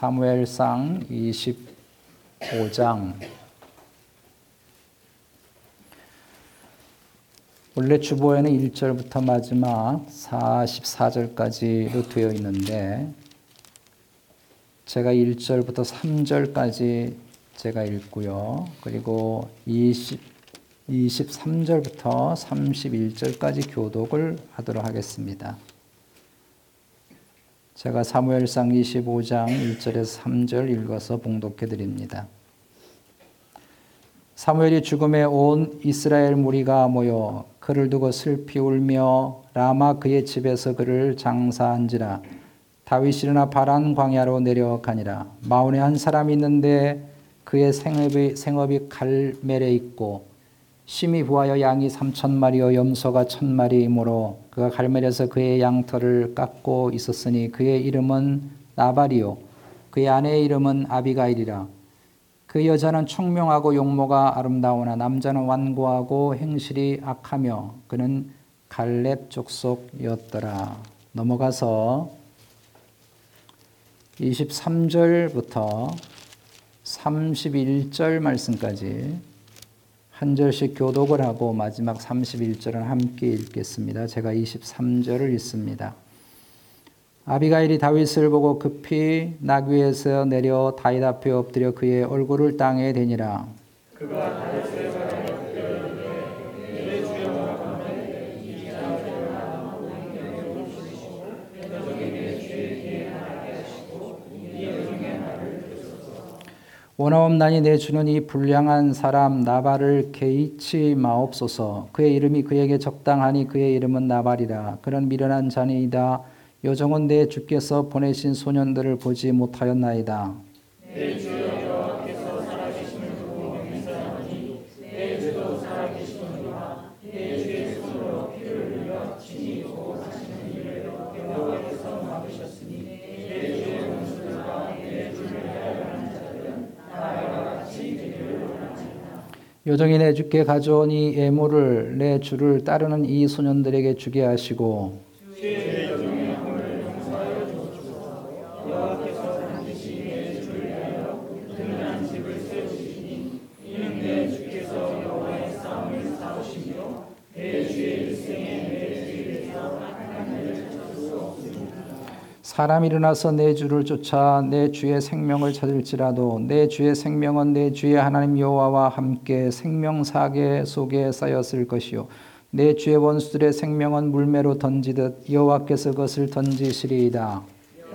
사무엘상 25장 원래 주보에는 1절부터 마지막 44절까지로 되어 있는데 제가 1절부터 3절까지 제가 읽고요. 그리고 20, 23절부터 31절까지 교독을 하도록 하겠습니다. 제가 사무엘상 25장 1절에서 3절 읽어서 봉독해 드립니다. 사무엘이 죽음에 온 이스라엘 무리가 모여 그를 두고 슬피 울며 라마 그의 집에서 그를 장사한지라 다윗이 일어나 바란 광야로 내려가니라 마온에 한 사람이 있는데 그의 생업이, 생업이 갈멜에 있고 심히 부하여 양이 삼천 마리요 염소가 천 마리이므로 그가 갈멜에서 그의 양털을 깎고 있었으니 그의 이름은 나발이요. 그의 아내의 이름은 아비가일이라. 그 여자는 총명하고 용모가 아름다우나 남자는 완고하고 행실이 악하며 그는 갈렙 족속이었더라. 넘어가서 23절부터 31절 말씀까지 한 절씩 교독을 하고 마지막 31절은 함께 읽겠습니다. 제가 23절을 읽습니다. 아비가일이 다윗을 보고 급히 나귀에서 내려 다윗 앞에 엎드려 그의 얼굴을 땅에 대니라. 원하옵나니 내 주는 이 불량한 사람 나발을 개의치 마옵소서. 그의 이름이 그에게 적당하니 그의 이름은 나발이라. 그런 미련한 자니이다. 요정은 내 주께서 보내신 소년들을 보지 못하였나이다. 내 요정이 내 주께 가져온 이 예물을 내 주를 따르는 이 소년들에게 주게 하시고 사람 일어나서 내 주를 쫓아 내 주의 생명을 찾을지라도 내 주의 생명은 내 주의 하나님 여호와와 함께 생명 사계 속에 쌓였을 것이요 내 주의 원수들의 생명은 물매로 던지듯 여호와께서 그것을 던지시리이다.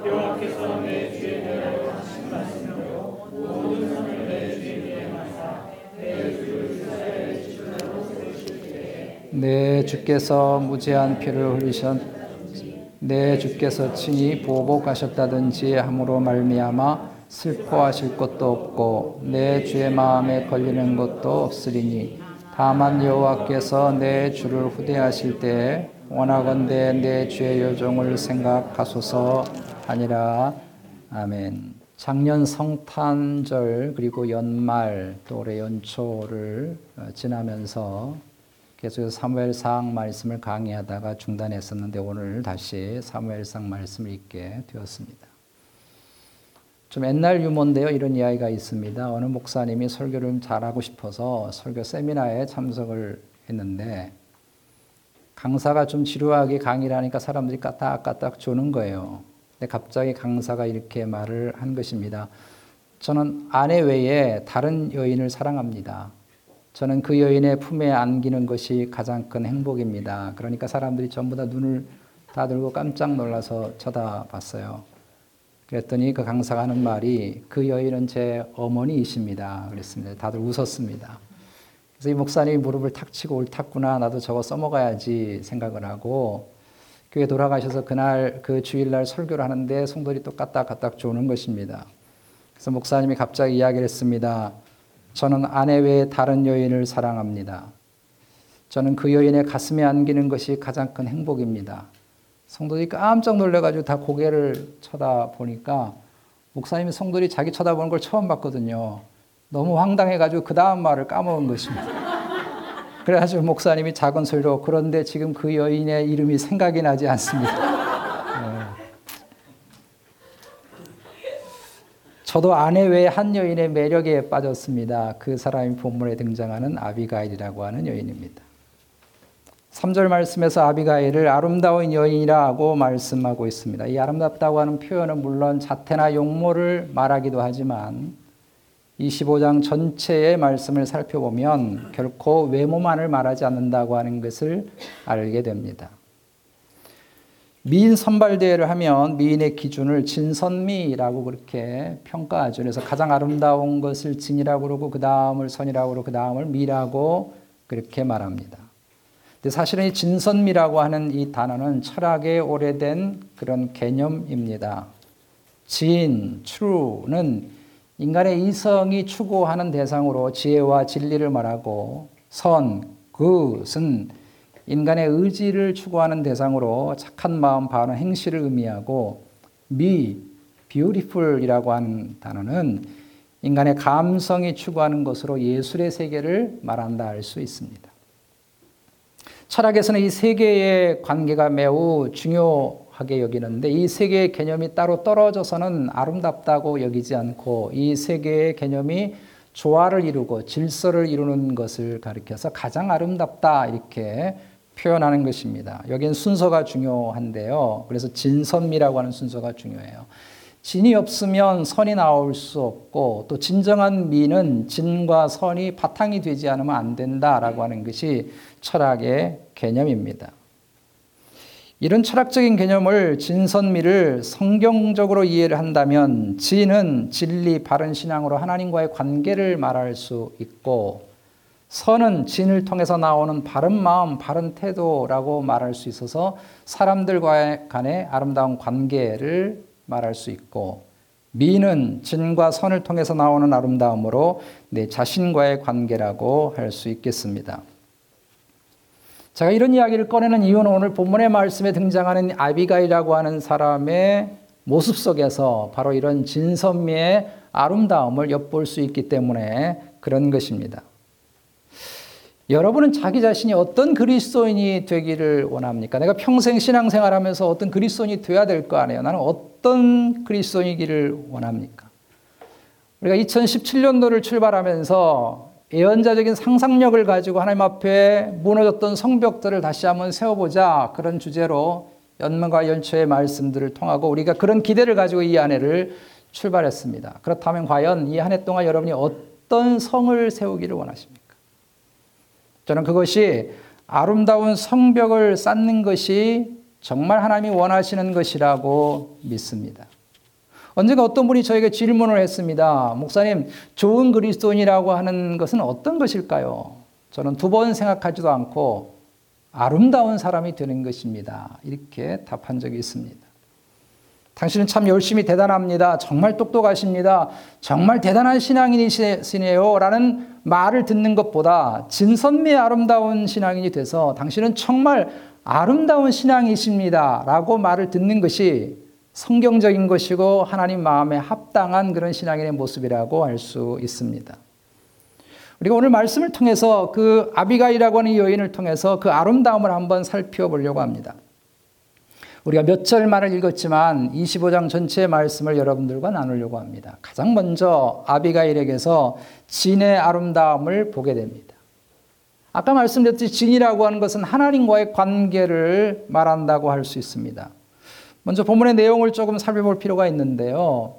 여호와께서 내 주의 하신 말씀으로 모든 선을 내 주의 내 주를 세우실 때내 주께서 무죄한 피를 흘리셨 내 주께서 친히 보복하셨다든지 함으로 말미암아 슬퍼하실 것도 없고 내 주의 마음에 걸리는 것도 없으리니 다만 여호와께서 내 주를 후대하실 때 원하건대 내 주의 요종을 생각하소서 하니라 아멘. 작년 성탄절 그리고 연말 또 올해 연초를 지나면서 계속해서 사무엘상 말씀을 강의하다가 중단했었는데 오늘 다시 사무엘상 말씀을 읽게 되었습니다. 좀 옛날 유머인데요. 이런 이야기가 있습니다. 어느 목사님이 설교를 잘하고 싶어서 설교 세미나에 참석을 했는데 강사가 좀 지루하게 강의를 하니까 사람들이 까딱까딱 조는 거예요. 근데 갑자기 강사가 이렇게 말을 한 것입니다. 저는 아내 외에 다른 여인을 사랑합니다. 저는 그 여인의 품에 안기는 것이 가장 큰 행복입니다. 그러니까 사람들이 전부 다 눈을 다 들고 깜짝 놀라서 쳐다봤어요. 그랬더니 그 강사가 하는 말이 그 여인은 제 어머니이십니다. 그랬습니다. 다들 웃었습니다. 그래서 이 목사님이 무릎을 탁 치고 옳았구나. 나도 저거 써먹어야지 생각을 하고 교회 돌아가셔서 그날 그 주일날 설교를 하는데 성도들이 또 까딱까딱 조는 것입니다. 그래서 목사님이 갑자기 이야기를 했습니다. 저는 아내 외에 다른 여인을 사랑합니다. 저는 그 여인의 가슴에 안기는 것이 가장 큰 행복입니다. 성도들이 깜짝 놀래가지고 다 고개를 쳐다보니까 목사님이 성도들이 자기 쳐다보는 걸 처음 봤거든요. 너무 황당해가지고 그 다음 말을 까먹은 것입니다. 그래가지고 목사님이 작은 소리로 그런데 지금 그 여인의 이름이 생각이 나지 않습니다. 저도 아내 외에 한 여인의 매력에 빠졌습니다. 그 사람이 본문에 등장하는 아비가일이라고 하는 여인입니다. 3절 말씀에서 아비가일을 아름다운 여인이라고 말씀하고 있습니다. 이 아름답다고 하는 표현은 물론 자태나 용모를 말하기도 하지만 25장 전체의 말씀을 살펴보면 결코 외모만을 말하지 않는다고 하는 것을 알게 됩니다. 미인 선발대회를 하면 미인의 기준을 진선미라고 그렇게 평가하죠. 그래서 가장 아름다운 것을 진이라고 그러고 그 다음을 선이라고 그러고 그 다음을 미라고 그렇게 말합니다. 근데 사실은 이 진선미라고 하는 이 단어는 철학의 오래된 그런 개념입니다. 진, true는 인간의 이성이 추구하는 대상으로 지혜와 진리를 말하고 선, 그것은 인간의 의지를 추구하는 대상으로 착한 마음, 바른 행실을 의미하고 미, beautiful이라고 하는 단어는 인간의 감성이 추구하는 것으로 예술의 세계를 말한다 할 수 있습니다. 철학에서는 이 세 개의 관계가 매우 중요하게 여기는데 이 세 개의 개념이 따로 떨어져서는 아름답다고 여기지 않고 이 세 개의 개념이 조화를 이루고 질서를 이루는 것을 가리켜서 가장 아름답다 이렇게 표현하는 것입니다. 여기는 순서가 중요한데요. 그래서 진선미라고 하는 순서가 중요해요. 진이 없으면 선이 나올 수 없고 또 진정한 미는 진과 선이 바탕이 되지 않으면 안 된다라고 하는 것이 철학의 개념입니다. 이런 철학적인 개념을 진선미를 성경적으로 이해를 한다면 진은 진리 바른 신앙으로 하나님과의 관계를 말할 수 있고 선은 진을 통해서 나오는 바른 마음, 바른 태도라고 말할 수 있어서 사람들과 간의 아름다운 관계를 말할 수 있고 미는 진과 선을 통해서 나오는 아름다움으로 내 자신과의 관계라고 할 수 있겠습니다. 제가 이런 이야기를 꺼내는 이유는 오늘 본문의 말씀에 등장하는 아비가이라고 하는 사람의 모습 속에서 바로 이런 진선미의 아름다움을 엿볼 수 있기 때문에 그런 것입니다. 여러분은 자기 자신이 어떤 그리스도인이 되기를 원합니까? 내가 평생 신앙생활하면서 어떤 그리스도인이 되어야 될 거 아니에요. 나는 어떤 그리스도인이기를 원합니까? 우리가 2017년도를 출발하면서 예언자적인 상상력을 가지고 하나님 앞에 무너졌던 성벽들을 다시 한번 세워보자 그런 주제로 연문과 연초의 말씀들을 통하고 우리가 그런 기대를 가지고 이 한 해를 출발했습니다. 그렇다면 과연 이 한 해 동안 여러분이 어떤 성을 세우기를 원하십니까? 저는 그것이 아름다운 성벽을 쌓는 것이 정말 하나님이 원하시는 것이라고 믿습니다. 언젠가 어떤 분이 저에게 질문을 했습니다. 목사님, 좋은 그리스도인이라고 하는 것은 어떤 것일까요? 저는 두 번 생각하지도 않고 아름다운 사람이 되는 것입니다. 이렇게 답한 적이 있습니다. 당신은 참 열심히 대단합니다. 정말 똑똑하십니다. 정말 대단한 신앙인이시네요. 라는 말을 듣는 것보다 진선미의 아름다운 신앙인이 돼서 당신은 정말 아름다운 신앙이십니다. 라고 말을 듣는 것이 성경적인 것이고 하나님 마음에 합당한 그런 신앙인의 모습이라고 할 수 있습니다. 우리가 오늘 말씀을 통해서 그 아비가이라고 하는 여인을 통해서 그 아름다움을 한번 살펴보려고 합니다. 우리가 몇 절만을 읽었지만 25장 전체의 말씀을 여러분들과 나누려고 합니다. 가장 먼저 아비가일에게서 진의 아름다움을 보게 됩니다. 아까 말씀드렸듯이 진이라고 하는 것은 하나님과의 관계를 말한다고 할 수 있습니다. 먼저 본문의 내용을 조금 살펴볼 필요가 있는데요.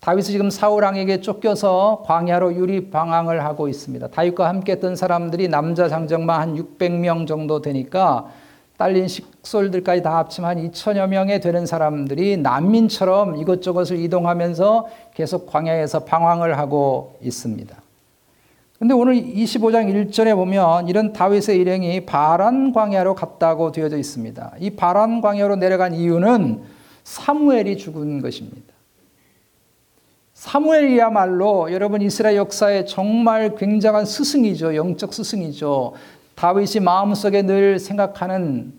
다윗이 지금 사울 왕에게 쫓겨서 광야로 유리 방황을 하고 있습니다. 다윗과 함께 했던 사람들이 남자 장정만 한 600명 정도 되니까 딸린 식솔들까지 다 합치면 한 2천여 명에 되는 사람들이 난민처럼 이것저것을 이동하면서 계속 광야에서 방황을 하고 있습니다. 근데 오늘 25장 1절에 보면 이런 다윗의 일행이 바란 광야로 갔다고 되어져 있습니다. 이 바란 광야로 내려간 이유는 사무엘이 죽은 것입니다. 사무엘이야말로 여러분 이스라엘 역사에 정말 굉장한 스승이죠. 영적 스승이죠. 다윗이 마음속에 늘 생각하는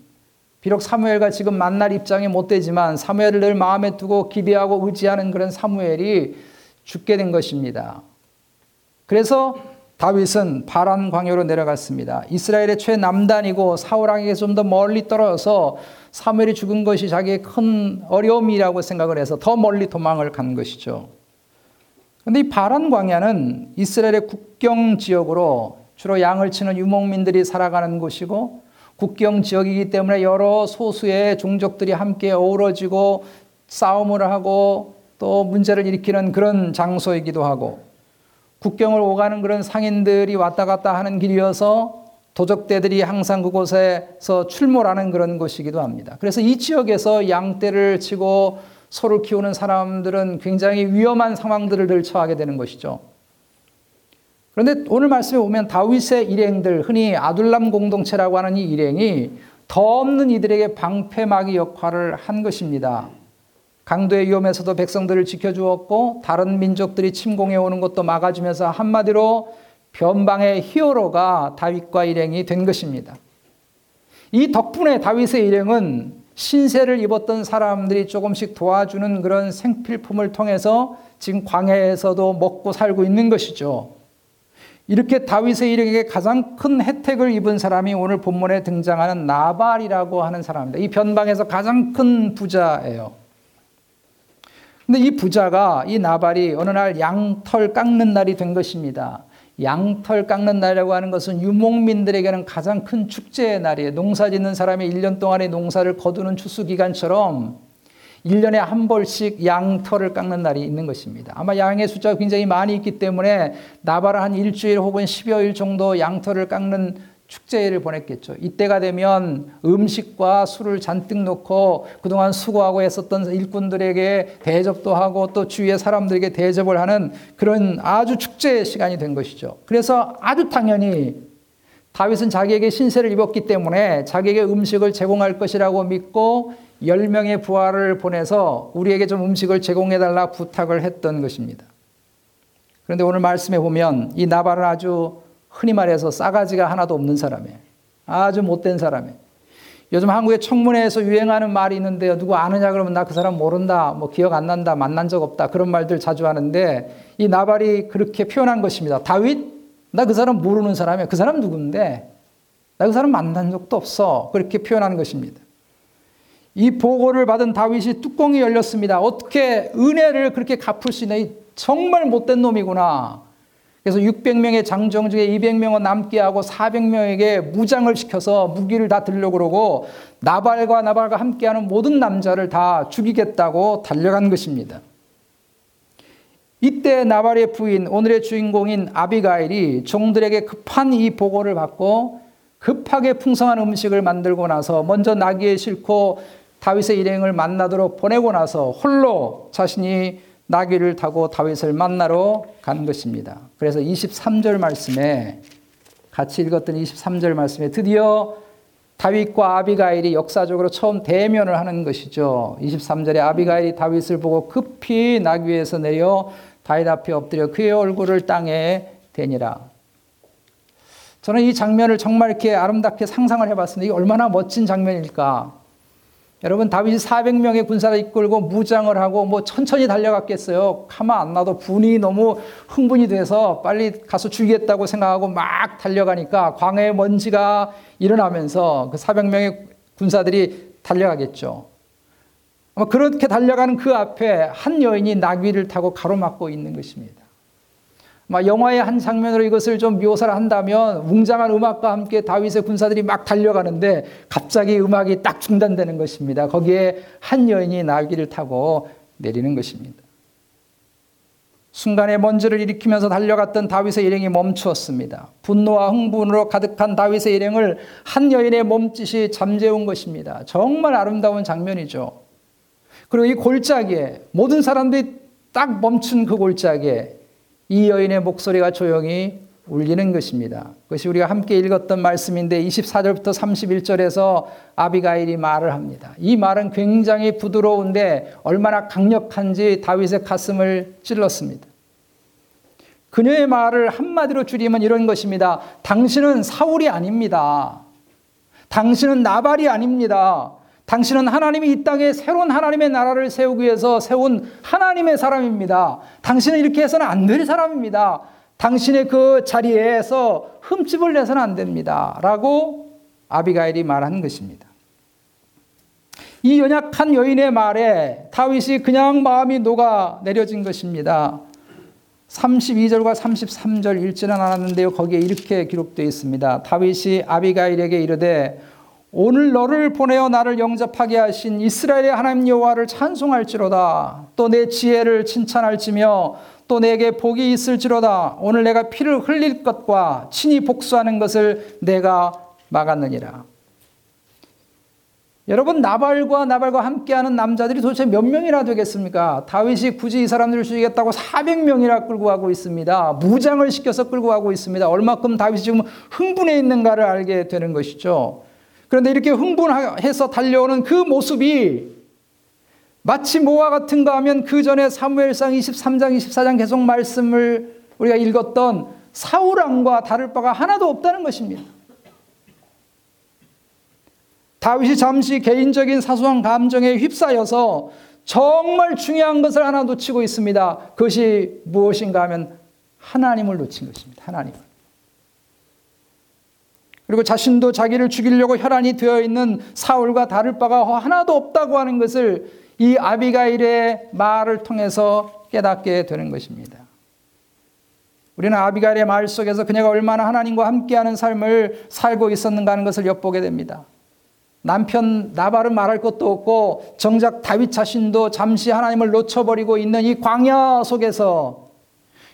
비록 사무엘과 지금 만날 입장이 못 되지만 사무엘을 늘 마음에 두고 기대하고 의지하는 그런 사무엘이 죽게 된 것입니다. 그래서 다윗은 바란 광야로 내려갔습니다. 이스라엘의 최남단이고 사울 왕에게 좀 더 멀리 떨어져서 사무엘이 죽은 것이 자기의 큰 어려움이라고 생각을 해서 더 멀리 도망을 간 것이죠. 근데 이 바란 광야는 이스라엘의 국경 지역으로 주로 양을 치는 유목민들이 살아가는 곳이고 국경 지역이기 때문에 여러 소수의 종족들이 함께 어우러지고 싸움을 하고 또 문제를 일으키는 그런 장소이기도 하고 국경을 오가는 그런 상인들이 왔다 갔다 하는 길이어서 도적대들이 항상 그곳에서 출몰하는 그런 곳이기도 합니다. 그래서 이 지역에서 양떼를 치고 소를 키우는 사람들은 굉장히 위험한 상황들을 늘 처하게 되는 것이죠. 그런데 오늘 말씀에 보면 다윗의 일행들, 흔히 아둘람 공동체라고 하는 이 일행이 더 없는 이들에게 방패막이 역할을 한 것입니다. 강도의 위험에서도 백성들을 지켜주었고 다른 민족들이 침공해 오는 것도 막아주면서 한마디로 변방의 히어로가 다윗과 일행이 된 것입니다. 이 덕분에 다윗의 일행은 신세를 입었던 사람들이 조금씩 도와주는 그런 생필품을 통해서 지금 광야에서도 먹고 살고 있는 것이죠. 이렇게 다윗의 일행에게 가장 큰 혜택을 입은 사람이 오늘 본문에 등장하는 나발이라고 하는 사람입니다. 이 변방에서 가장 큰 부자예요. 근데 이 부자가 이 나발이 어느 날 양털 깎는 날이 된 것입니다. 양털 깎는 날이라고 하는 것은 유목민들에게는 가장 큰 축제의 날이에요. 농사 짓는 사람이 1년 동안의 농사를 거두는 추수 기간처럼 1년에 한 벌씩 양 털을 깎는 날이 있는 것입니다. 아마 양의 숫자가 굉장히 많이 있기 때문에 나발은 한 일주일 혹은 10여일 정도 양 털을 깎는 축제를 보냈겠죠. 이때가 되면 음식과 술을 잔뜩 놓고 그동안 수고하고 했었던 일꾼들에게 대접도 하고 또 주위의 사람들에게 대접을 하는 그런 아주 축제의 시간이 된 것이죠. 그래서 아주 당연히 다윗은 자기에게 신세를 입었기 때문에 자기에게 음식을 제공할 것이라고 믿고 10명의 부하를 보내서 우리에게 좀 음식을 제공해달라 부탁을 했던 것입니다. 그런데 오늘 말씀에 보면 이 나발은 아주 흔히 말해서 싸가지가 하나도 없는 사람이에요. 아주 못된 사람이에요. 요즘 한국의 청문회에서 유행하는 말이 있는데요. 누구 아느냐 그러면 나 그 사람 모른다. 뭐 기억 안 난다. 만난 적 없다. 그런 말들 자주 하는데 이 나발이 그렇게 표현한 것입니다. 다윗? 나 그 사람 모르는 사람이야. 그 사람 누군데? 나 그 사람 만난 적도 없어. 그렇게 표현한 것입니다. 이 보고를 받은 다윗이 뚜껑이 열렸습니다. 어떻게 은혜를 그렇게 갚을 수 있나? 정말 못된 놈이구나. 그래서 600명의 장정 중에 200명은 남게 하고 400명에게 무장을 시켜서 무기를 다 들려고 그러고 나발과 나발과 함께하는 모든 남자를 다 죽이겠다고 달려간 것입니다. 이때 나발의 부인 오늘의 주인공인 아비가일이 종들에게 급한 이 보고를 받고 급하게 풍성한 음식을 만들고 나서 먼저 나귀에 싣고 다윗의 일행을 만나도록 보내고 나서 홀로 자신이 나귀를 타고 다윗을 만나러 간 것입니다. 그래서 23절 말씀에 같이 읽었던 23절 말씀에 드디어 다윗과 아비가일이 역사적으로 처음 대면을 하는 것이죠. 23절에 아비가일이 다윗을 보고 급히 나귀에서 내려 다윗 앞에 엎드려 그의 얼굴을 땅에 대니라. 저는 이 장면을 정말 이렇게 아름답게 상상을 해봤습니다. 이게 얼마나 멋진 장면일까. 여러분 다윗이 400명의 군사를 이끌고 무장을 하고 뭐 천천히 달려갔겠어요. 가만 안 놔도 분이 너무 흥분이 돼서 빨리 가서 죽이겠다고 생각하고 막 달려가니까 광해의 먼지가 일어나면서 그 400명의 군사들이 달려가겠죠. 아마 그렇게 달려가는 그 앞에 한 여인이 나귀를 타고 가로막고 있는 것입니다. 영화의 한 장면으로 이것을 좀 묘사를 한다면 웅장한 음악과 함께 다윗의 군사들이 막 달려가는데 갑자기 음악이 딱 중단되는 것입니다. 거기에 한 여인이 나귀를 타고 내리는 것입니다. 순간에 먼지를 일으키면서 달려갔던 다윗의 일행이 멈추었습니다. 분노와 흥분으로 가득한 다윗의 일행을 한 여인의 몸짓이 잠재운 것입니다. 정말 아름다운 장면이죠. 그리고 이 골짜기에 모든 사람들이 딱 멈춘 그 골짜기에 이 여인의 목소리가 조용히 울리는 것입니다. 그것이 우리가 함께 읽었던 말씀인데 24절부터 31절에서 아비가일이 말을 합니다. 이 말은 굉장히 부드러운데 얼마나 강력한지 다윗의 가슴을 찔렀습니다. 그녀의 말을 한마디로 줄이면 이런 것입니다. 당신은 사울이 아닙니다. 당신은 나발이 아닙니다. 당신은 하나님이 이 땅에 새로운 하나님의 나라를 세우기 위해서 세운 하나님의 사람입니다. 당신은 이렇게 해서는 안 될 사람입니다. 당신의 그 자리에서 흠집을 내서는 안 됩니다. 라고 아비가일이 말한 것입니다. 이 연약한 여인의 말에 다윗이 그냥 마음이 녹아 내려진 것입니다. 32절과 33절 읽지는 않았는데요. 거기에 이렇게 기록되어 있습니다. 다윗이 아비가일에게 이르되 오늘 너를 보내어 나를 영접하게 하신 이스라엘의 하나님 여호와를 찬송할지로다. 또 내 지혜를 칭찬할지며 또 내게 복이 있을지로다. 오늘 내가 피를 흘릴 것과 친히 복수하는 것을 내가 막았느니라. 여러분 나발과 나발과 함께하는 남자들이 도대체 몇 명이나 되겠습니까? 다윗이 굳이 이 사람들을 죽이겠다고 400명이나 끌고 가고 있습니다. 무장을 시켜서 끌고 가고 있습니다. 얼마큼 다윗이 지금 흥분해 있는가를 알게 되는 것이죠. 그런데 이렇게 흥분해서 달려오는 그 모습이 마치 뭐와 같은가 하면 그 전에 사무엘상 23장 24장 계속 말씀을 우리가 읽었던 사울왕과 다를 바가 하나도 없다는 것입니다. 다윗이 잠시 개인적인 사소한 감정에 휩싸여서 정말 중요한 것을 하나 놓치고 있습니다. 그것이 무엇인가 하면 하나님을 놓친 것입니다. 하나님. 그리고 자신도 자기를 죽이려고 혈안이 되어 있는 사울과 다를 바가 하나도 없다고 하는 것을 이 아비가일의 말을 통해서 깨닫게 되는 것입니다. 우리는 아비가일의 말 속에서 그녀가 얼마나 하나님과 함께하는 삶을 살고 있었는가 하는 것을 엿보게 됩니다. 남편 나발은 말할 것도 없고 정작 다윗 자신도 잠시 하나님을 놓쳐버리고 있는 이 광야 속에서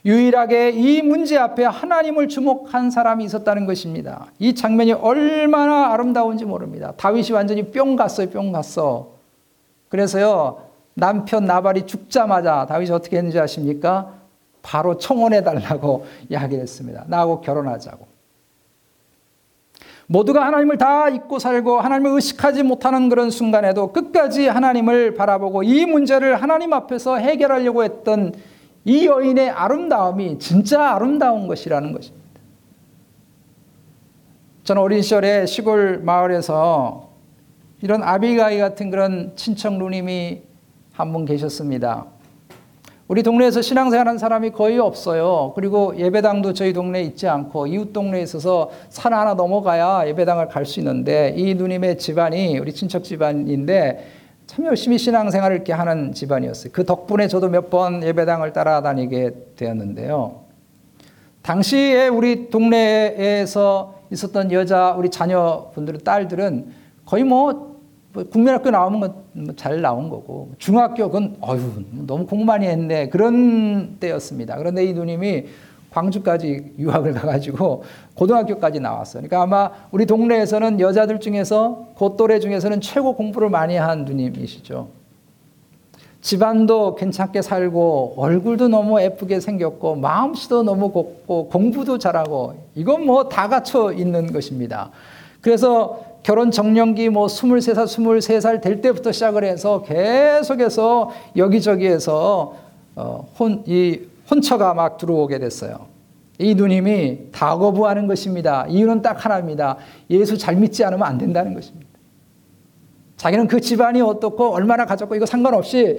유일하게 이 문제 앞에 하나님을 주목한 사람이 있었다는 것입니다. 이 장면이 얼마나 아름다운지 모릅니다. 다윗이 완전히 뿅 갔어요, 뿅 갔어. 그래서요, 남편 나발이 죽자마자 다윗이 어떻게 했는지 아십니까? 바로 청혼해 달라고 이야기를 했습니다. 나하고 결혼하자고. 모두가 하나님을 다 잊고 살고 하나님을 의식하지 못하는 그런 순간에도 끝까지 하나님을 바라보고 이 문제를 하나님 앞에서 해결하려고 했던 이 여인의 아름다움이 진짜 아름다운 것이라는 것입니다. 저는 어린 시절에 시골 마을에서 이런 아비가이 같은 그런 친척 누님이 한 분 계셨습니다. 우리 동네에서 신앙생활 하는 사람이 거의 없어요. 그리고 예배당도 저희 동네에 있지 않고 이웃 동네에 있어서 산 하나 넘어가야 예배당을 갈 수 있는데 이 누님의 집안이 우리 친척 집안인데 참 열심히 신앙생활을 이렇게 하는 집안이었어요. 그 덕분에 저도 몇 번 예배당을 따라다니게 되었는데요. 당시에 우리 동네에서 있었던 여자 우리 자녀분들은 딸들은 거의 뭐 국민학교 나오면 잘 나온 거고 중학교 그건 어휴 너무 공부 많이 했네 그런 때였습니다. 그런데 이 누님이 광주까지 유학을 가가지고 고등학교까지 나왔어요. 그러니까 아마 우리 동네에서는 여자들 중에서 곧또래 중에서는 최고 공부를 많이 한 누님이시죠. 집안도 괜찮게 살고 얼굴도 너무 예쁘게 생겼고 마음씨도 너무 곱고 공부도 잘하고 이건 뭐 다 갖춰 있는 것입니다. 그래서 결혼 정년기 뭐 23살, 23살 될 때부터 시작을 해서 계속해서 여기저기에서 어, 혼, 이 혼처가 막 들어오게 됐어요. 이 누님이 다 거부하는 것입니다. 이유는 딱 하나입니다. 예수 잘 믿지 않으면 안 된다는 것입니다. 자기는 그 집안이 어떻고 얼마나 가졌고 이거 상관없이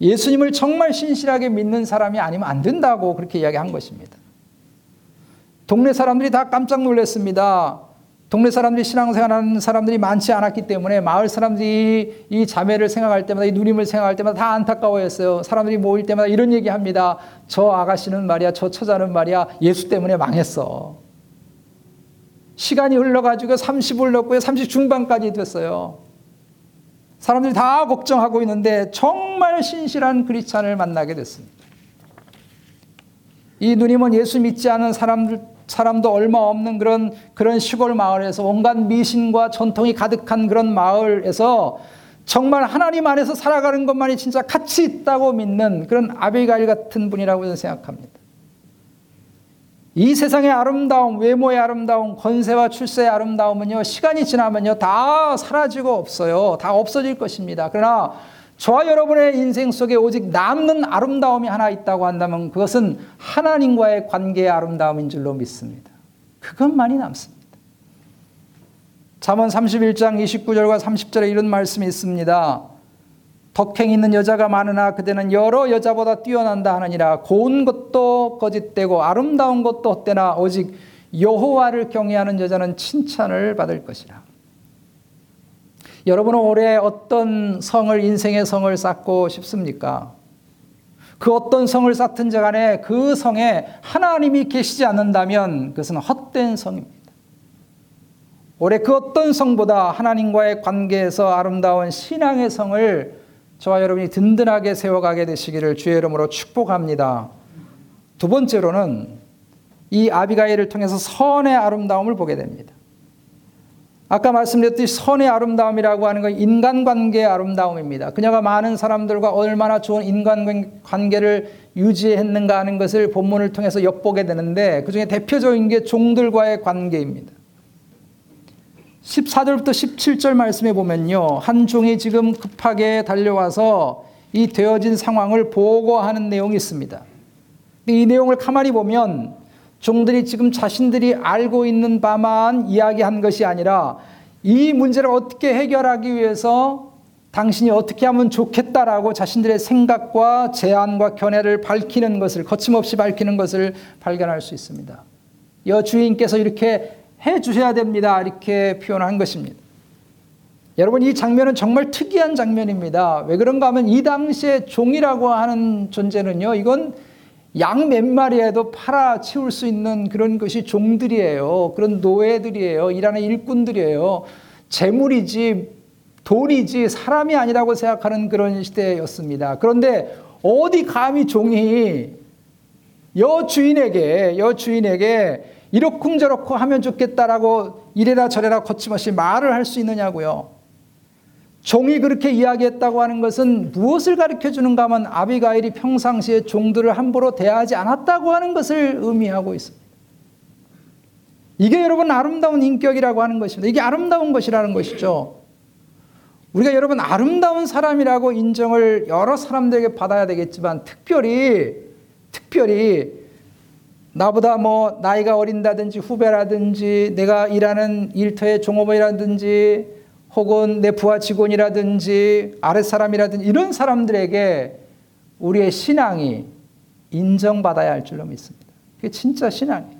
예수님을 정말 신실하게 믿는 사람이 아니면 안 된다고 그렇게 이야기한 것입니다. 동네 사람들이 다 깜짝 놀랐습니다. 동네 사람들이 신앙생활하는 사람들이 많지 않았기 때문에 마을 사람들이 이 자매를 생각할 때마다 이 누님을 생각할 때마다 다 안타까워했어요. 사람들이 모일 때마다 이런 얘기합니다. 저 아가씨는 말이야, 저 처자는 말이야, 예수 때문에 망했어. 시간이 흘러가지고 30을 넘고요, 30 중반까지 됐어요. 사람들이 다 걱정하고 있는데 정말 신실한 크리스찬을 만나게 됐습니다. 이 누님은 예수 믿지 않은 사람들 사람도 얼마 없는 그런 그런 시골 마을에서 온갖 미신과 전통이 가득한 그런 마을에서 정말 하나님 안에서 살아가는 것만이 진짜 가치 있다고 믿는 그런 아비가일 같은 분이라고 저는 생각합니다. 이 세상의 아름다움, 외모의 아름다움, 권세와 출세의 아름다움은요, 시간이 지나면요, 다 사라지고 없어요. 다 없어질 것입니다. 그러나 저와 여러분의 인생 속에 오직 남는 아름다움이 하나 있다고 한다면 그것은 하나님과의 관계의 아름다움인 줄로 믿습니다. 그것만이 남습니다. 잠언 31장 29절과 30절에 이런 말씀이 있습니다. 덕행 있는 여자가 많으나 그대는 여러 여자보다 뛰어난다 하느니라 고운 것도 거짓되고 아름다운 것도 헛되나 오직 여호와를 경외하는 여자는 칭찬을 받을 것이라. 여러분은 올해 어떤 성을 인생의 성을 쌓고 싶습니까? 그 어떤 성을 쌓든지 간에 그 성에 하나님이 계시지 않는다면 그것은 헛된 성입니다. 올해 그 어떤 성보다 하나님과의 관계에서 아름다운 신앙의 성을 저와 여러분이 든든하게 세워가게 되시기를 주의 이름으로 축복합니다. 두 번째로는 이 아비가일을 통해서 선의 아름다움을 보게 됩니다. 아까 말씀드렸듯이 선의 아름다움이라고 하는 건 인간관계의 아름다움입니다. 그녀가 많은 사람들과 얼마나 좋은 인간관계를 유지했는가 하는 것을 본문을 통해서 엿보게 되는데 그 중에 대표적인 게 종들과의 관계입니다. 14절부터 17절 말씀에 보면요. 한 종이 지금 급하게 달려와서 이 되어진 상황을 보고하는 내용이 있습니다. 이 내용을 가만히 보면 종들이 지금 자신들이 알고 있는 바만 이야기한 것이 아니라 이 문제를 어떻게 해결하기 위해서 당신이 어떻게 하면 좋겠다라고 자신들의 생각과 제안과 견해를 밝히는 것을 거침없이 밝히는 것을 발견할 수 있습니다. 여주인께서 이렇게 해 주셔야 됩니다. 이렇게 표현한 것입니다. 여러분 이 장면은 정말 특이한 장면입니다. 왜 그런가 하면 이 당시에 종이라고 하는 존재는요. 이건 양 몇 마리에도 팔아 치울 수 있는 그런 것이 종들이에요. 그런 노예들이에요. 일하는 일꾼들이에요. 재물이지 돈이지 사람이 아니라고 생각하는 그런 시대였습니다. 그런데 어디 감히 종이 여주인에게 여주인에게 이렇쿵저렇고 하면 좋겠다라고 이래라 저래라 거침없이 말을 할 수 있느냐고요. 종이 그렇게 이야기했다고 하는 것은 무엇을 가르쳐 주는가 하면 아비가일이 평상시에 종들을 함부로 대하지 않았다고 하는 것을 의미하고 있습니다. 이게 여러분 아름다운 인격이라고 하는 것입니다. 이게 아름다운 것이라는 것이죠. 우리가 여러분 아름다운 사람이라고 인정을 여러 사람들에게 받아야 되겠지만 특별히 특별히 나보다 뭐 나이가 어린다든지 후배라든지 내가 일하는 일터의 종업원이라든지 혹은 내 부하 직원이라든지 아랫사람이라든지 이런 사람들에게 우리의 신앙이 인정받아야 할 줄로 믿습니다. 그게 진짜 신앙이에요.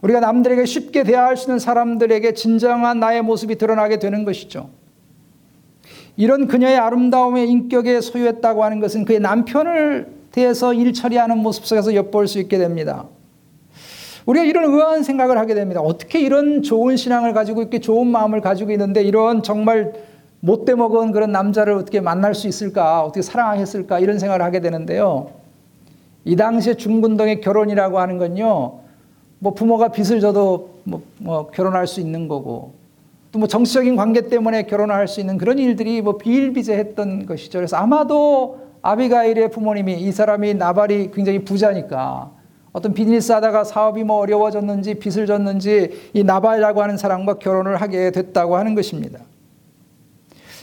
우리가 남들에게 쉽게 대할 수 있는 사람들에게 진정한 나의 모습이 드러나게 되는 것이죠. 이런 그녀의 아름다움의 인격에 소유했다고 하는 것은 그의 남편을 대해서 일 처리하는 모습 속에서 엿볼 수 있게 됩니다. 우리가 이런 의아한 생각을 하게 됩니다. 어떻게 이런 좋은 신앙을 가지고 이렇게 좋은 마음을 가지고 있는데 이런 정말 못돼 먹은 그런 남자를 어떻게 만날 수 있을까? 어떻게 사랑하겠을까? 이런 생각을 하게 되는데요. 이 당시에 중군동의 결혼이라고 하는 건요. 뭐 부모가 빚을 져도 뭐, 뭐 결혼할 수 있는 거고 또 뭐 정치적인 관계 때문에 결혼을 수 있는 그런 일들이 뭐 비일비재했던 것이죠. 그래서 아마도 아비가일의 부모님이 이 사람이 나발이 굉장히 부자니까 어떤 비즈니스 하다가 사업이 뭐 어려워졌는지 빚을 졌는지 이 나발이라고 하는 사람과 결혼을 하게 됐다고 하는 것입니다.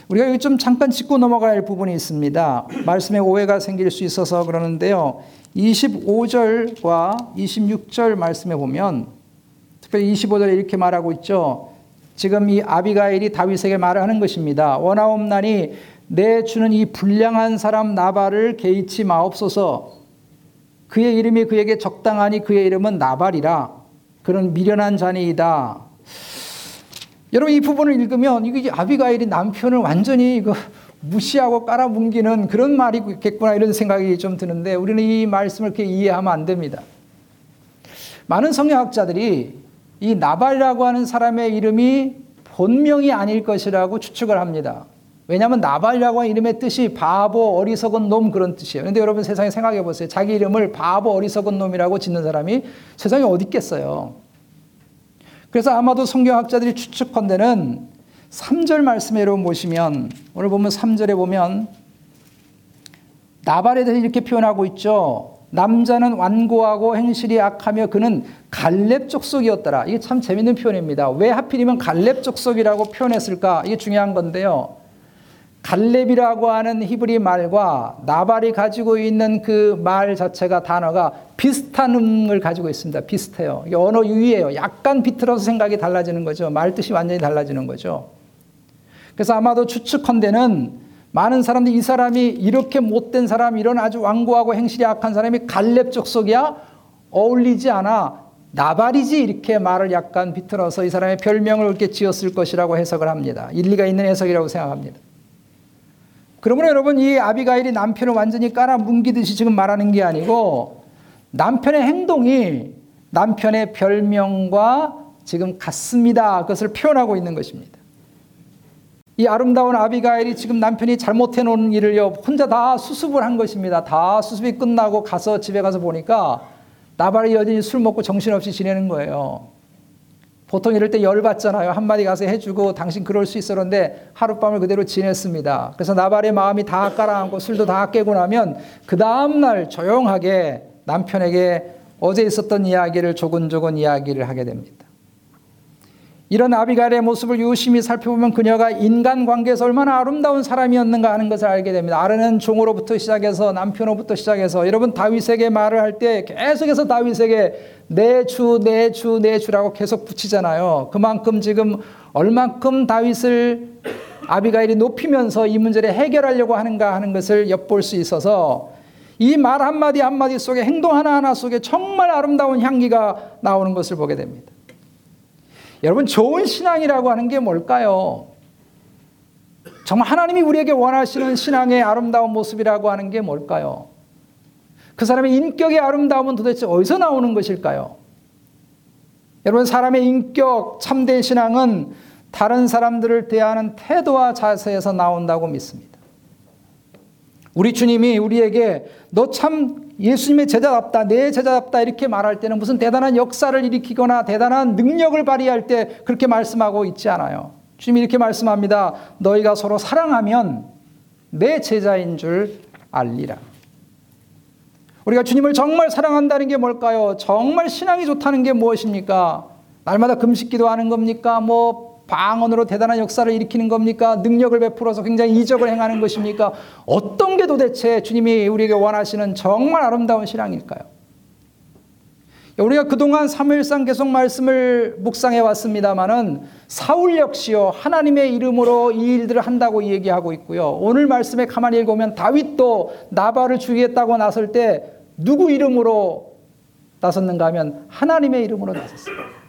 우리가 여기 좀 잠깐 짚고 넘어가야 할 부분이 있습니다. 말씀에 오해가 생길 수 있어서 그러는데요. 25절과 26절 말씀에 보면 특별히 25절에 이렇게 말하고 있죠. 지금 이 아비가일이 다윗에게 말을 하는 것입니다. 원하옵나니 내 주는 이 불량한 사람 나발을 개의치 마옵소서. 그의 이름이 그에게 적당하니 그의 이름은 나발이라. 그런 미련한 자니이다. 여러분 이 부분을 읽으면 이게 아비가일이 남편을 완전히 이거 무시하고 깔아뭉기는 그런 말이겠구나 이런 생각이 좀 드는데 우리는 이 말씀을 그렇게 이해하면 안 됩니다. 많은 성경학자들이 이 나발이라고 하는 사람의 이름이 본명이 아닐 것이라고 추측을 합니다. 왜냐하면 나발이라고 하는 이름의 뜻이 바보, 어리석은 놈 그런 뜻이에요. 그런데 여러분 세상에 생각해 보세요. 자기 이름을 바보, 어리석은 놈이라고 짓는 사람이 세상에 어디 있겠어요. 그래서 아마도 성경학자들이 추측컨대는 3절 말씀에 여러분 보시면 오늘 보면 3절에 보면 나발에 대해서 이렇게 표현하고 있죠. 남자는 완고하고 행실이 악하며 그는 갈렙 족속이었더라. 이게 참 재밌는 표현입니다. 왜 하필이면 갈렙 족속이라고 표현했을까? 이게 중요한 건데요. 갈렙이라고 하는 히브리 말과 나발이 가지고 있는 그 말 자체가 단어가 비슷한 음을 가지고 있습니다. 비슷해요. 언어 유의예요. 약간 비틀어서 생각이 달라지는 거죠. 말 뜻이 완전히 달라지는 거죠. 그래서 아마도 추측컨대는 많은 사람들이 이 사람이 이렇게 못된 사람, 이런 아주 완고하고 행실이 악한 사람이 갈렙 족속이야 어울리지 않아 나발이지 이렇게 말을 약간 비틀어서 이 사람의 별명을 그렇게 지었을 것이라고 해석을 합니다. 일리가 있는 해석이라고 생각합니다. 그러므로 여러분 이 아비가일이 남편을 완전히 깔아 뭉기듯이 지금 말하는 게 아니고 남편의 행동이 남편의 별명과 지금 같습니다. 그것을 표현하고 있는 것입니다. 이 아름다운 아비가일이 지금 남편이 잘못해 놓은 일을요 혼자 다 수습을 한 것입니다. 다 수습이 끝나고 가서 집에 가서 보니까 나발이 여전히 술 먹고 정신없이 지내는 거예요. 보통 이럴 때 열받잖아요. 한마디 가서 해주고 당신 그럴 수 그런데 하룻밤을 그대로 지냈습니다. 그래서 나발의 마음이 다 깔아앉고 술도 다 깨고 나면 그 다음날 조용하게 남편에게 어제 있었던 이야기를 조근조근 이야기를 하게 됩니다. 이런 아비갈의 모습을 유심히 살펴보면 그녀가 인간 관계에서 얼마나 아름다운 사람이었는가 하는 것을 알게 됩니다. 아르는 종으로부터 시작해서 남편으로부터 시작해서 여러분 다윗에게 말을 할 때 계속해서 다윗에게 내 주, 내 주, 내 주라고 계속 붙이잖아요. 그만큼 지금 얼만큼 다윗을 아비가일이 높이면서 이 문제를 해결하려고 하는가 하는 것을 엿볼 수 있어서 이 말 한마디 한마디 속에 행동 하나하나 속에 정말 아름다운 향기가 나오는 것을 보게 됩니다. 여러분, 좋은 신앙이라고 하는 게 뭘까요? 정말 하나님이 우리에게 원하시는 신앙의 아름다운 모습이라고 하는 게 뭘까요? 그 사람의 인격의 아름다움은 도대체 어디서 나오는 것일까요? 여러분, 사람의 인격, 참된 신앙은 다른 사람들을 대하는 태도와 자세에서 나온다고 믿습니다. 우리 주님이 우리에게 너 참 예수님의 제자답다, 내 제자답다 이렇게 말할 때는 무슨 대단한 역사를 일으키거나 대단한 능력을 발휘할 때 그렇게 말씀하고 있지 않아요. 주님이 이렇게 말씀합니다. 너희가 서로 사랑하면 내 제자인 줄 알리라. 우리가 주님을 정말 사랑한다는 게 뭘까요? 정말 신앙이 좋다는 게 무엇입니까? 날마다 금식 기도하는 겁니까? 뭐 방언으로 대단한 역사를 일으키는 겁니까? 능력을 베풀어서 굉장히 이적을 행하는 것입니까? 어떤 게 도대체 주님이 우리에게 원하시는 정말 아름다운 신앙일까요? 우리가 그동안 사무엘상 계속 말씀을 묵상해 왔습니다만은 사울 역시요 하나님의 이름으로 이 일들을 한다고 얘기하고 있고요. 오늘 말씀에 가만히 읽으면 다윗도 나발을 죽이겠다고 나설 때 누구 이름으로 나섰는가 하면 하나님의 이름으로 나섰습니다.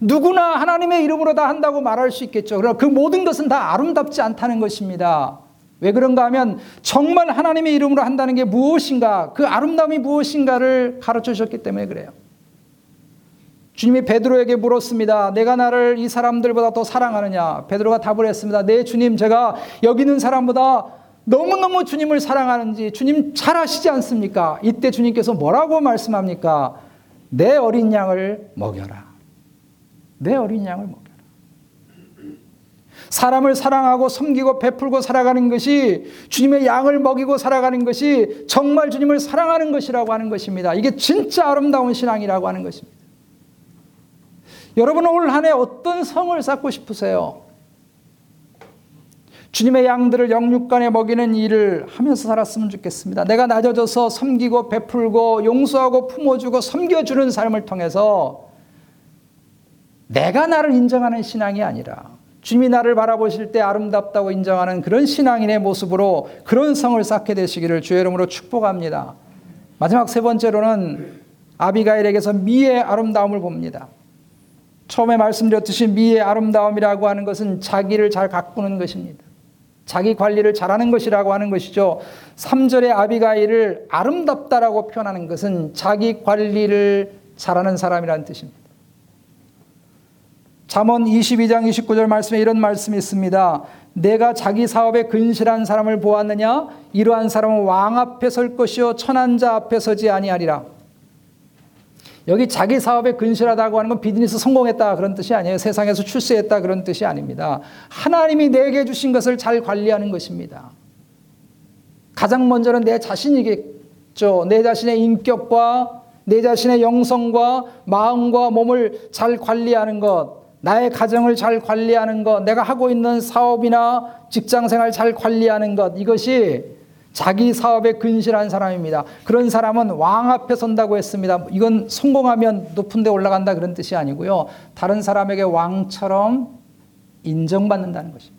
누구나 하나님의 이름으로 다 한다고 말할 수 있겠죠. 그러나 그 모든 것은 다 아름답지 않다는 것입니다. 왜 그런가 하면 정말 하나님의 이름으로 한다는 게 무엇인가, 그 아름다움이 무엇인가를 가르쳐 주셨기 때문에 그래요. 주님이 베드로에게 물었습니다. 내가 나를 이 사람들보다 더 사랑하느냐? 베드로가 답을 했습니다. 네, 주님, 제가 여기 있는 사람보다 너무너무 주님을 사랑하는지 주님 잘 아시지 않습니까? 이때 주님께서 뭐라고 말씀합니까? 내 어린 양을 먹여라. 내 어린 양을 먹여라. 사람을 사랑하고 섬기고 베풀고 살아가는 것이 주님의 양을 먹이고 살아가는 것이 정말 주님을 사랑하는 것이라고 하는 것입니다. 이게 진짜 아름다운 신앙이라고 하는 것입니다. 여러분은 올한해 어떤 성을 쌓고 싶으세요? 주님의 양들을 영육간에 먹이는 일을 하면서 살았으면 좋겠습니다. 내가 낮아져서 섬기고 베풀고 용서하고 품어주고 섬겨주는 삶을 통해서 내가 나를 인정하는 신앙이 아니라 주님이 나를 바라보실 때 아름답다고 인정하는 그런 신앙인의 모습으로 그런 성을 쌓게 되시기를 주의 이름으로 축복합니다. 마지막 세 번째로는 아비가일에게서 미의 아름다움을 봅니다. 처음에 말씀드렸듯이 미의 아름다움이라고 하는 것은 자기를 잘 가꾸는 것입니다. 자기 관리를 잘하는 것이라고 하는 것이죠. 3절의 아비가일을 아름답다라고 표현하는 것은 자기 관리를 잘하는 사람이라는 뜻입니다. 잠언 22장 29절 말씀에 이런 말씀이 있습니다. 내가 자기 사업에 근실한 사람을 보았느냐? 이러한 사람은 왕 앞에 설 것이요 천한 자 앞에 서지 아니하리라. 여기 자기 사업에 근실하다고 하는 건 비즈니스 성공했다 그런 뜻이 아니에요. 세상에서 출세했다 그런 뜻이 아닙니다. 하나님이 내게 주신 것을 잘 관리하는 것입니다. 가장 먼저는 내 자신이겠죠. 내 자신의 인격과 내 자신의 영성과 마음과 몸을 잘 관리하는 것. 나의 가정을 잘 관리하는 것, 내가 하고 있는 사업이나 직장 생활 잘 관리하는 것, 이것이 자기 사업에 근실한 사람입니다. 그런 사람은 왕 앞에 선다고 했습니다. 이건 성공하면 높은 데 올라간다 그런 뜻이 아니고요. 다른 사람에게 왕처럼 인정받는다는 것입니다.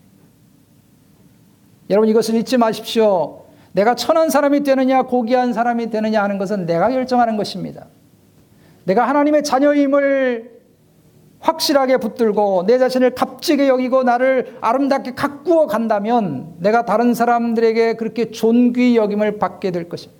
여러분 이것을 잊지 마십시오. 내가 천한 사람이 되느냐 고귀한 사람이 되느냐 하는 것은 내가 결정하는 것입니다. 내가 하나님의 자녀임을 확실하게 붙들고 내 자신을 값지게 여기고 나를 아름답게 가꾸어 간다면 내가 다른 사람들에게 그렇게 존귀 여김을 받게 될 것입니다.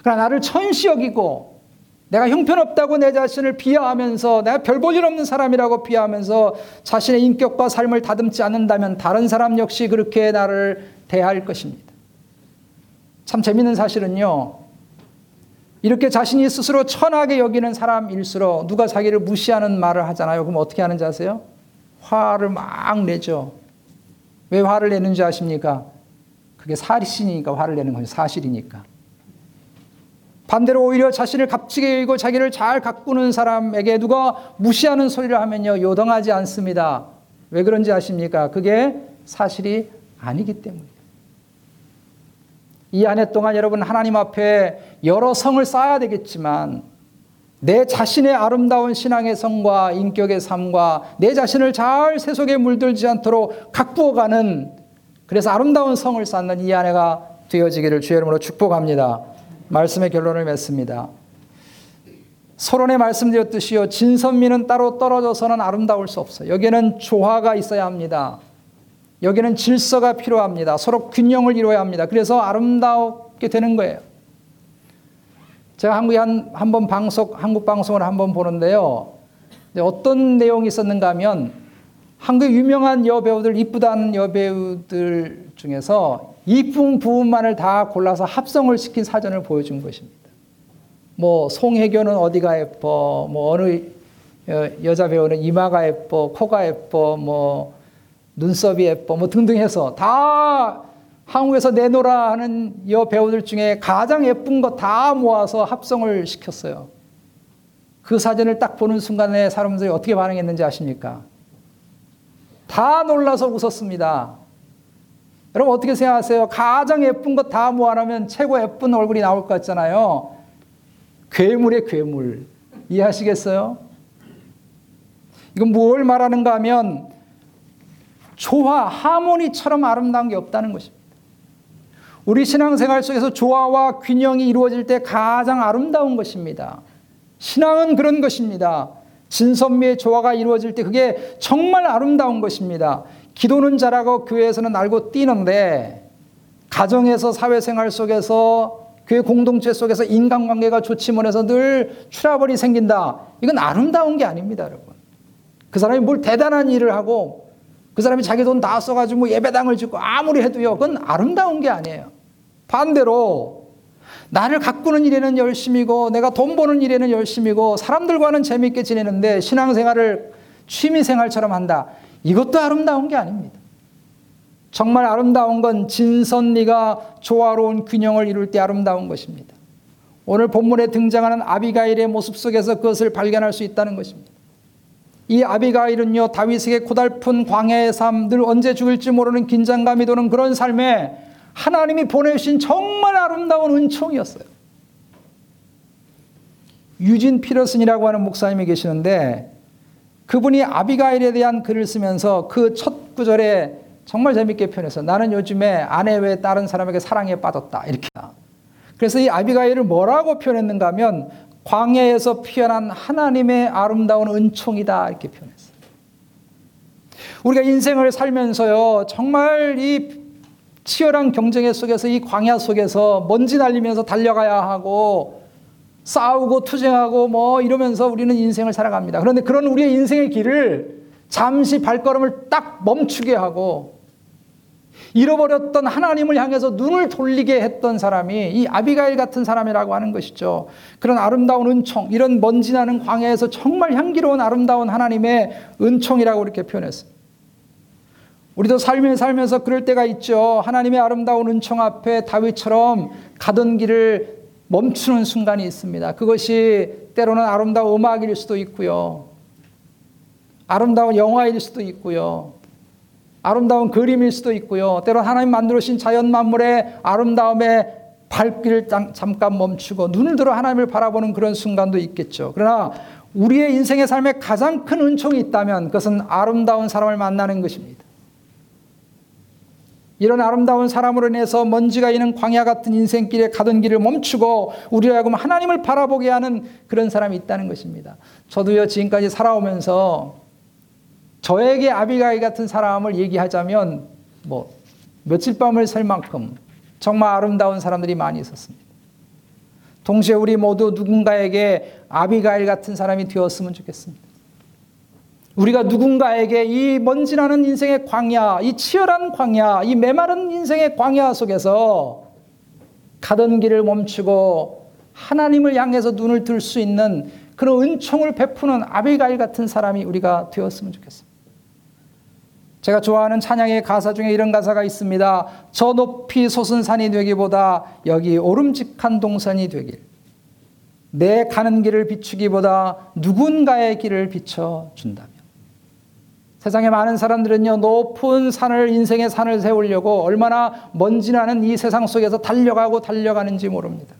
그러나 나를 천시 여기고 내가 형편없다고 내 자신을 비하하면서 내가 별 볼 일 없는 사람이라고 비하하면서 자신의 인격과 삶을 다듬지 않는다면 다른 사람 역시 그렇게 나를 대할 것입니다. 참 재밌는 사실은요. 이렇게 자신이 스스로 천하게 여기는 사람일수록 누가 자기를 무시하는 말을 하잖아요. 그럼 어떻게 하는지 아세요? 화를 막 내죠. 왜 화를 내는지 아십니까? 그게 사실이니까 화를 내는 거죠. 사실이니까. 반대로 오히려 자신을 값지게 여기고 자기를 잘 가꾸는 사람에게 누가 무시하는 소리를 하면요. 요동하지 않습니다. 왜 그런지 아십니까? 그게 사실이 아니기 때문입니다. 이 한 해 동안 여러분 하나님 앞에 여러 성을 쌓아야 되겠지만 내 자신의 아름다운 신앙의 성과 인격의 삶과 내 자신을 잘 세속에 물들지 않도록 가꾸어가는 그래서 아름다운 성을 쌓는 이 한 해가 되어지기를 주의 이름으로 축복합니다. 말씀의 결론을 맺습니다. 서론에 말씀드렸듯이요. 진선미는 따로 떨어져서는 아름다울 수 없어요. 여기에는 조화가 있어야 합니다. 여기는 질서가 필요합니다. 서로 균형을 이루어야 합니다. 그래서 아름답게 되는 거예요. 제가 한국에 한, 한 번 방송, 한국 방송을 한 번 보는데요. 어떤 내용이 있었는가 하면 한국 유명한 여배우들, 이쁘다는 여배우들 중에서 이쁜 부분만을 다 골라서 합성을 시킨 사전을 보여준 것입니다. 뭐, 송혜교는 어디가 예뻐, 뭐, 어느 여자 배우는 이마가 예뻐, 코가 예뻐, 뭐, 눈썹이 예뻐 뭐 등등 해서 다 한국에서 내노라 하는 여 배우들 중에 가장 예쁜 거 다 모아서 합성을 시켰어요. 그 사진을 딱 보는 순간에 사람들이 어떻게 반응했는지 아십니까? 다 놀라서 웃었습니다. 여러분 어떻게 생각하세요? 가장 예쁜 거다 모아놓으면 최고 예쁜 얼굴이 나올 것 같잖아요. 괴물의 괴물. 이해하시겠어요? 이건 뭘 말하는가 하면 조화, 하모니처럼 아름다운 게 없다는 것입니다. 우리 신앙생활 속에서 조화와 균형이 이루어질 때 가장 아름다운 것입니다. 신앙은 그런 것입니다. 진선미의 조화가 이루어질 때 그게 정말 아름다운 것입니다. 기도는 잘하고 교회에서는 알고 뛰는데 가정에서 사회생활 속에서 교회 공동체 속에서 인간관계가 좋지 못해서 늘 트러블이 생긴다. 이건 아름다운 게 아닙니다, 여러분. 그 사람이 뭘 대단한 일을 하고 그 사람이 자기 돈 다 써가지고 뭐 예배당을 짓고 아무리 해도요, 그건 아름다운 게 아니에요. 반대로, 나를 가꾸는 일에는 열심이고, 내가 돈 버는 일에는 열심이고, 사람들과는 재밌게 지내는데, 신앙생활을 취미생활처럼 한다. 이것도 아름다운 게 아닙니다. 정말 아름다운 건 진선미가 조화로운 균형을 이룰 때 아름다운 것입니다. 오늘 본문에 등장하는 아비가일의 모습 속에서 그것을 발견할 수 있다는 것입니다. 이 아비가일은요 다윗에게 고달픈 광야의 삶, 늘 언제 죽을지 모르는 긴장감이 도는 그런 삶에 하나님이 보내주신 정말 아름다운 은총이었어요. 유진 피러슨이라고 하는 목사님이 계시는데 그분이 아비가일에 대한 글을 쓰면서 그 첫 구절에 정말 재밌게 표현해서 나는 요즘에 아내 외 다른 사람에게 사랑에 빠졌다 이렇게. 그래서 이 아비가일을 뭐라고 표현했는가 하면 광야에서 피어난 하나님의 아름다운 은총이다 이렇게 표현했어요. 우리가 인생을 살면서요 정말 이 치열한 경쟁의 속에서 이 광야 속에서 먼지 날리면서 달려가야 하고 싸우고 투쟁하고 뭐 이러면서 우리는 인생을 살아갑니다. 그런데 그런 우리의 인생의 길을 잠시 발걸음을 딱 멈추게 하고 잃어버렸던 하나님을 향해서 눈을 돌리게 했던 사람이 이 아비가일 같은 사람이라고 하는 것이죠. 그런 아름다운 은총, 이런 먼지 나는 광야에서 정말 향기로운 아름다운 하나님의 은총이라고 이렇게 표현했어요. 우리도 삶에 살면서 그럴 때가 있죠. 하나님의 아름다운 은총 앞에 다윗처럼 가던 길을 멈추는 순간이 있습니다. 그것이 때로는 아름다운 음악일 수도 있고요. 아름다운 영화일 수도 있고요. 아름다운 그림일 수도 있고요. 때로 하나님 만들어신 자연 만물의 아름다움에 발길을 잠깐 멈추고 눈을 들어 하나님을 바라보는 그런 순간도 있겠죠. 그러나 우리의 인생의 삶에 가장 큰 은총이 있다면 그것은 아름다운 사람을 만나는 것입니다. 이런 아름다운 사람으로 인해서 먼지가 있는 광야 같은 인생길에 가던 길을 멈추고 우리로 하여금 하나님을 바라보게 하는 그런 사람이 있다는 것입니다. 저도요 지금까지 살아오면서 저에게 아비가일 같은 사람을 얘기하자면 뭐 며칠 밤을 셀 만큼 정말 아름다운 사람들이 많이 있었습니다. 동시에 우리 모두 누군가에게 아비가일 같은 사람이 되었으면 좋겠습니다. 우리가 누군가에게 이 먼지나는 인생의 광야, 이 치열한 광야, 이 메마른 인생의 광야 속에서 가던 길을 멈추고 하나님을 향해서 눈을 들 수 있는 그런 은총을 베푸는 아비가일 같은 사람이 우리가 되었으면 좋겠습니다. 제가 좋아하는 찬양의 가사 중에 이런 가사가 있습니다. 저 높이 솟은 산이 되기보다 여기 오름직한 동산이 되길. 내 가는 길을 비추기보다 누군가의 길을 비춰준다면. 세상에 많은 사람들은요, 높은 산을, 인생의 산을 세우려고 얼마나 먼지 나는 이 세상 속에서 달려가고 달려가는지 모릅니다.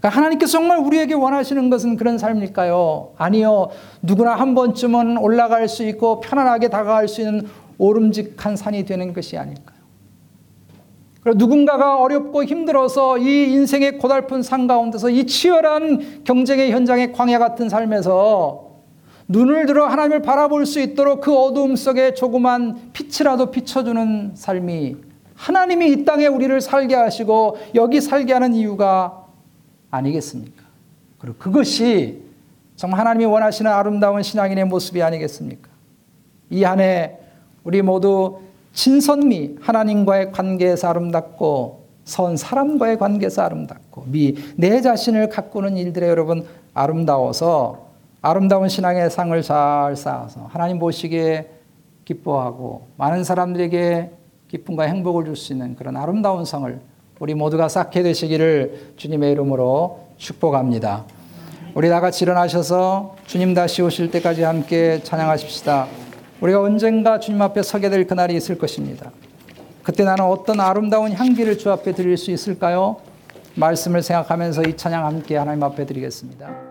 그러니까 하나님께서 정말 우리에게 원하시는 것은 그런 삶일까요? 아니요. 누구나 한 번쯤은 올라갈 수 있고 편안하게 다가갈 수 있는 오름직한 산이 되는 것이 아닐까요? 그리고 누군가가 어렵고 힘들어서 이 인생의 고달픈 산 가운데서 이 치열한 경쟁의 현장의 광야 같은 삶에서 눈을 들어 하나님을 바라볼 수 있도록 그 어두움 속에 조그만 빛이라도 비춰주는 삶이 하나님이 이 땅에 우리를 살게 하시고 여기 살게 하는 이유가 아니겠습니까? 그리고 그것이 정말 하나님이 원하시는 아름다운 신앙인의 모습이 아니겠습니까? 이 안에 우리 모두 친선미, 하나님과의 관계에서 아름답고 선 사람과의 관계에서 아름답고 미, 내 자신을 가꾸는 일들에 여러분 아름다워서 아름다운 신앙의 상을 잘 쌓아서 하나님 보시기에 기뻐하고 많은 사람들에게 기쁨과 행복을 줄 수 있는 그런 아름다운 성을 우리 모두가 쌓게 되시기를 주님의 이름으로 축복합니다. 우리 다 같이 일어나셔서 주님 다시 오실 때까지 함께 찬양하십시다. 우리가 언젠가 주님 앞에 서게 될 그날이 있을 것입니다. 그때 나는 어떤 아름다운 향기를 주 앞에 드릴 수 있을까요? 말씀을 생각하면서 이 찬양 함께 하나님 앞에 드리겠습니다.